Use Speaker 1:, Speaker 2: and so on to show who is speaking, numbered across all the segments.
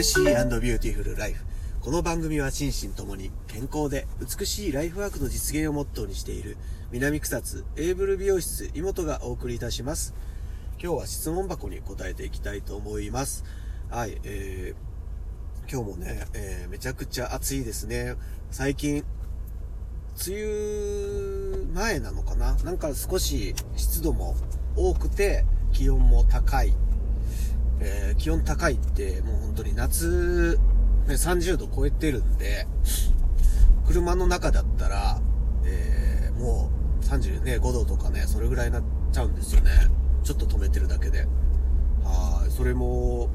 Speaker 1: ルシービューティフルライフ。この番組は心身ともに健康で美しいライフワークの実現をモットーにしている南草津エーブル美容室妹がお送りいたします。今日は質問箱に答えていきたいと思います。はい、えー、今日もね、えー、めちゃくちゃ暑いですね。最近、梅雨前なのかな？なんか少し湿度も多くて気温も高いえー、気温高いって、もう本当に夏、ね、30度超えてるんで、車の中だったら、えー、もう35度とかね、それぐらいになっちゃうんですよね。ちょっと止めてるだけで。はい、それも、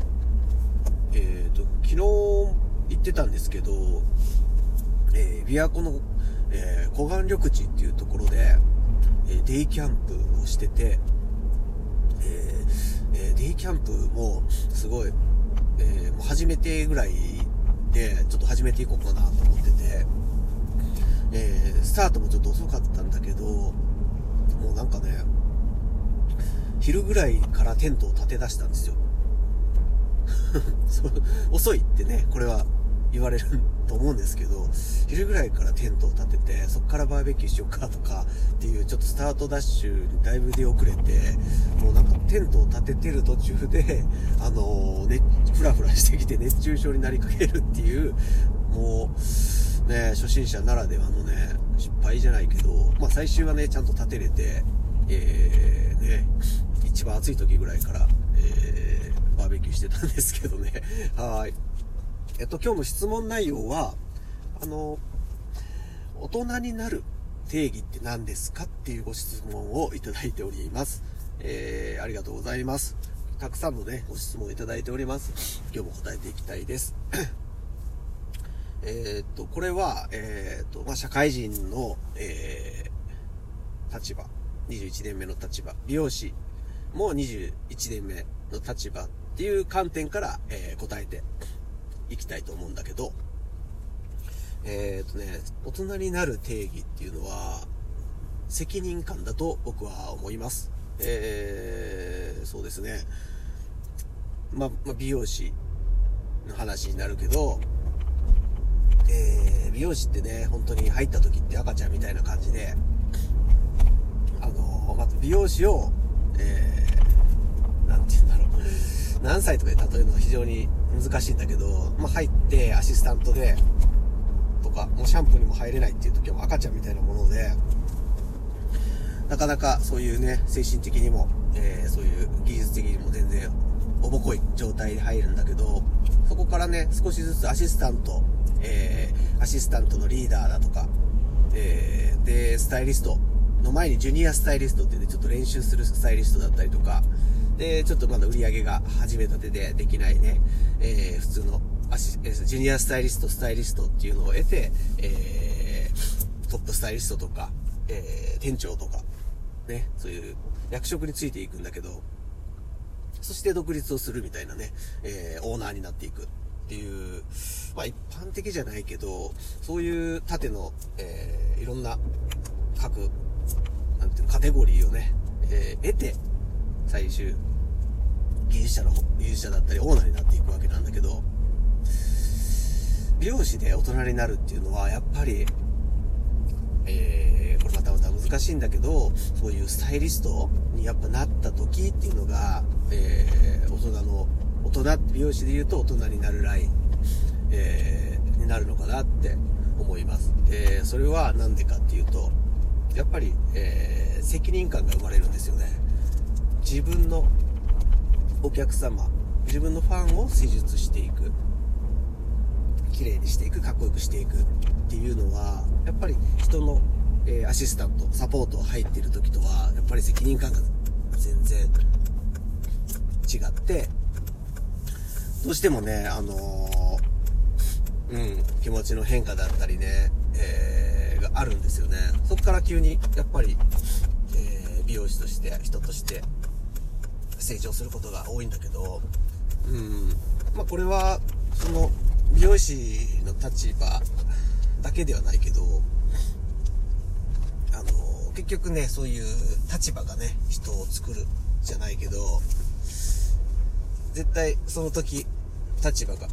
Speaker 1: えっ、ー、と、昨日行ってたんですけど、えー、琵琶湖の、えー、湖岸緑地っていうところで、えデイキャンプをしてて、デイキャンプもすごい、えー、もう初めてぐらいで、ちょっと始めていこうかなと思ってて、えー、スタートもちょっと遅かったんだけど、もうなんかね、昼ぐらいからテントを立て出したんですよ。遅いってね、これは言われると思うんですけど、昼ぐらいからテントを立てて、そっからバーベキューしようかとかっていう、ちょっとスタートダッシュにだいぶ出遅れて、もうなんかテントを立ててる途中で、あのー、ね、ふらふらしてきて熱中症になりかけるっていう、もう、ね、初心者ならではのね、失敗じゃないけど、まあ最終はね、ちゃんと立てれて、えー、ね、一番暑い時ぐらいから、えー、バーベキューしてたんですけどね、はい。えっと、今日の質問内容は、あの、大人になる定義って何ですかっていうご質問をいただいております。えー、ありがとうございます。たくさんのね、ご質問いただいております。今日も答えていきたいです。えっと、これは、えー、っと、まあ、社会人の、えー、立場、21年目の立場、美容師も21年目の立場っていう観点から、えー、答えていきたいと思うんだけど、えっ、ー、とね、大人になる定義っていうのは、責任感だと僕は思います。えー、そうですね。ま、ま美容師の話になるけど、えー、美容師ってね、本当に入った時って赤ちゃんみたいな感じで、あのまず美容師を、えー、なんて言うんだろう。何歳とかで例えるのは非常に難しいんだけど、まあ、入ってアシスタントで、とか、もうシャンプーにも入れないっていう時は赤ちゃんみたいなもので、なかなかそういうね、精神的にも、えー、そういう技術的にも全然おぼこい状態で入るんだけど、そこからね、少しずつアシスタント、えー、アシスタントのリーダーだとか、えー、で、スタイリストの前にジュニアスタイリストって言ってちょっと練習するスタイリストだったりとか、で、ちょっとまだ売り上げが始めたてでできないね、えー、普通のアシ、ジュニアスタイリスト、スタイリストっていうのを得て、えー、トップスタイリストとか、えー、店長とか、ね、そういう役職についていくんだけど、そして独立をするみたいなね、えー、オーナーになっていくっていう、まあ一般的じゃないけど、そういう縦の、えー、いろんな各、なんていうの、カテゴリーをね、えー、得て、最終、技術者の、技術者だったりオーナーになっていくわけなんだけど、美容師で大人になるっていうのは、やっぱり、えー、これまたまた難しいんだけど、そういうスタイリストにやっぱなった時っていうのが、えー、大人の、大人、美容師で言うと大人になるライン、えー、になるのかなって思います。え、それはなんでかっていうと、やっぱり、え、責任感が生まれるんですよね。自分のお客様、自分のファンを施術していく。綺麗にしていく、かっこよくしていくっていうのは、やっぱり人の、えー、アシスタント、サポート入ってる時とは、やっぱり責任感が全然違って、どうしてもね、あのー、うん、気持ちの変化だったりね、えー、があるんですよね。そこから急に、やっぱり、え、美容師として、人として、成長することが多いんだけど、うん、まあこれは、その、美容師の立場だけではないけど、あの、結局ね、そういう立場がね、人を作るじゃないけど、絶対その時、立場が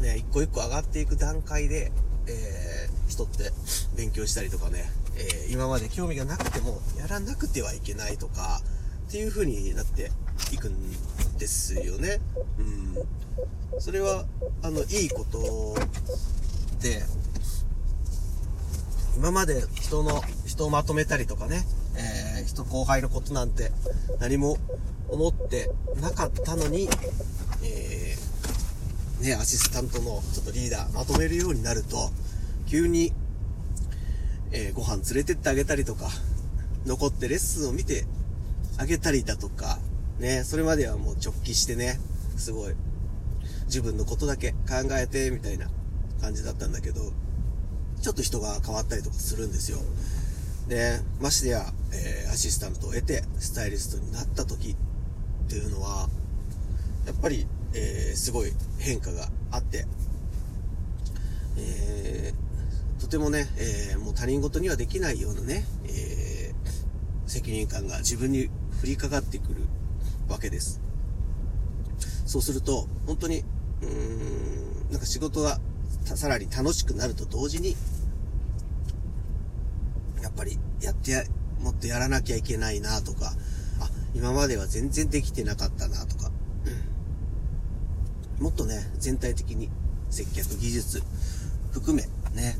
Speaker 1: ね、一個一個上がっていく段階で、えー、人って勉強したりとかね、えー、今まで興味がなくてもやらなくてはいけないとか、っていう風になっていくんですよね。うん。それは、あの、いいことで、今まで人の、人をまとめたりとかね、えー、人後輩のことなんて何も思ってなかったのに、えー、ね、アシスタントのちょっとリーダーまとめるようになると、急に、えー、ご飯連れてってあげたりとか、残ってレッスンを見てあげたりだとか、ね、それまではもう直帰してね、すごい、自分のことだけ考えて、みたいな感じだったんだけど、ちょっと人が変わったりとかするんですよ。で、ましてや、えー、アシスタントを得て、スタイリストになった時っていうのは、やっぱり、えー、すごい変化があって、えー、とてもね、えー、もう他人事にはできないようなね、え、責任感が自分に降りかかってくるわけです。そうすると、本当に、うーん、なんか仕事がさらに楽しくなると同時に、やっぱりやってや、もっとやらなきゃいけないなとか、あ、今までは全然できてなかったなとか、もっとね、全体的に接客技術含め、ね、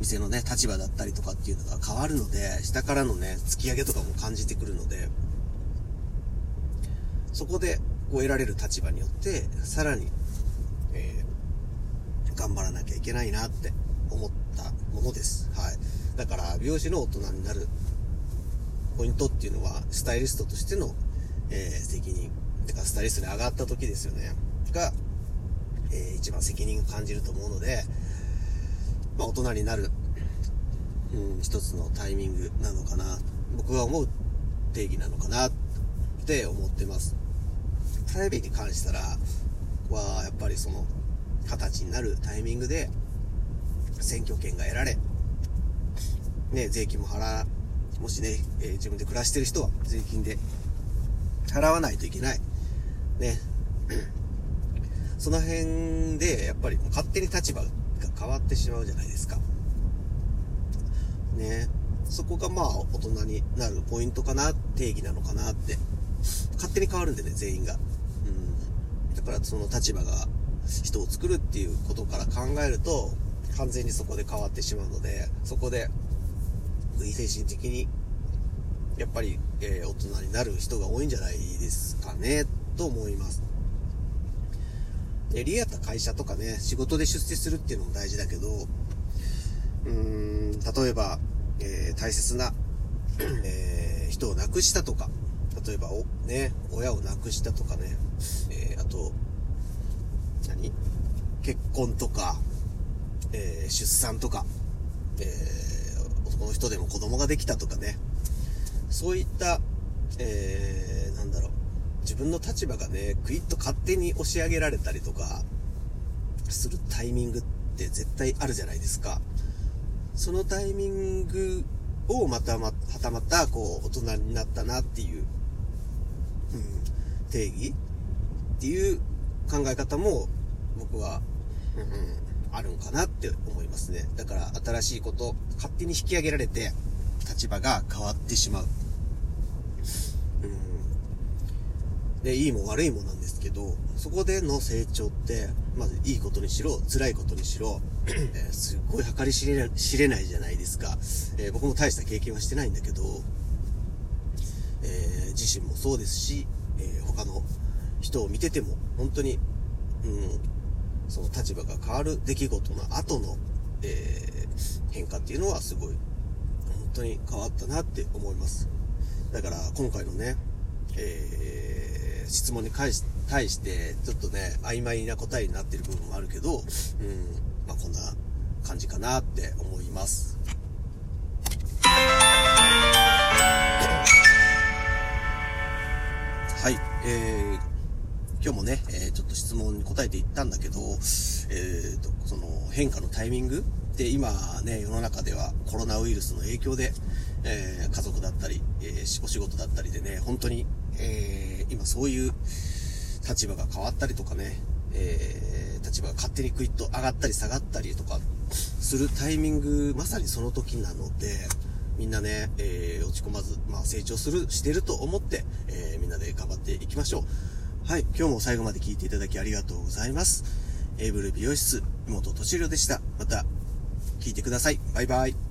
Speaker 1: 店のね、立場だったりとかっていうのが変わるので、下からのね、突き上げとかも感じてくるので、そこで、こう得られる立場によって、さらに、えー、頑張らなきゃいけないなって思ったものです。はい。だから、美容師の大人になるポイントっていうのは、スタイリストとしての、えー、責任。てか、スタイリストに上がった時ですよね。が、えー、一番責任を感じると思うので、まあ、大人になる、うん、一つのタイミングなのかな。僕が思う定義なのかなって思ってます。プライベートに関したら、は、やっぱりその、二十歳になるタイミングで、選挙権が得られ、ね、税金も払もしね、えー、自分で暮らしてる人は税金で払わないといけない。ね。その辺で、やっぱり勝手に立場が変わってしまうじゃないですか。ね。そこがまあ、大人になるポイントかな、定義なのかなって。勝手に変わるんでね、全員が。うん。だからその立場が人を作るっていうことから考えると、完全にそこで変わってしまうので、そこで精神的に、やっぱり、えー、大人になる人が多いんじゃないですかね、と思います。で、リアった会社とかね、仕事で出世するっていうのも大事だけど、うーん、例えば、えー、大切な、えー、人を亡くしたとか、例えば、お、ね、親を亡くしたとかね、えー、あと、何？結婚とか、えー、出産とか、えこの人でも子供ができたとかね、そういった、えー、なんだろう、自分の立場がね、クイッと勝手に押し上げられたりとか、するタイミングって絶対あるじゃないですか。そのタイミングをまたま、はたまた、こう、大人になったなっていう、うん、定義っていう考え方も、僕は、うん、あるんかなって思いますね。だから新しいこと、勝手に引き上げられて、立場が変わってしまう。うん。で、いいも悪いもなんですけど、そこでの成長って、まずいいことにしろ、辛いことにしろ、えー、すっごい計り知れ知れないじゃないですか。えー、僕も大した経験はしてないんだけど、えー、自身もそうですし、え他の人を見てても、本当に、うん、その立場が変わる出来事の後の、え、変化っていうのはすごい、本当に変わったなって思います。だから今回のね、えー、質問に対し対して、ちょっとね、曖昧な答えになってる部分もあるけど、うん、まあこんな感じかなって思います。はい、えー、今日もね、えー、ちょっと質問に答えていったんだけど、えーと、その変化のタイミングで今ね、世の中ではコロナウイルスの影響で、えー、家族だったり、えー、お仕事だったりでね、本当に、えー、今そういう立場が変わったりとかね、えー、立場が勝手にクイッと上がったり下がったりとかするタイミング、まさにその時なので、みんなね、えー、落ち込まず、まあ成長する、してると思って、えー、みんなで頑張っていきましょう。はい、今日も最後まで聞いていただきありがとうございます。エイブル美容室、妹とちりょでした。また、聞いてください。バイバイ。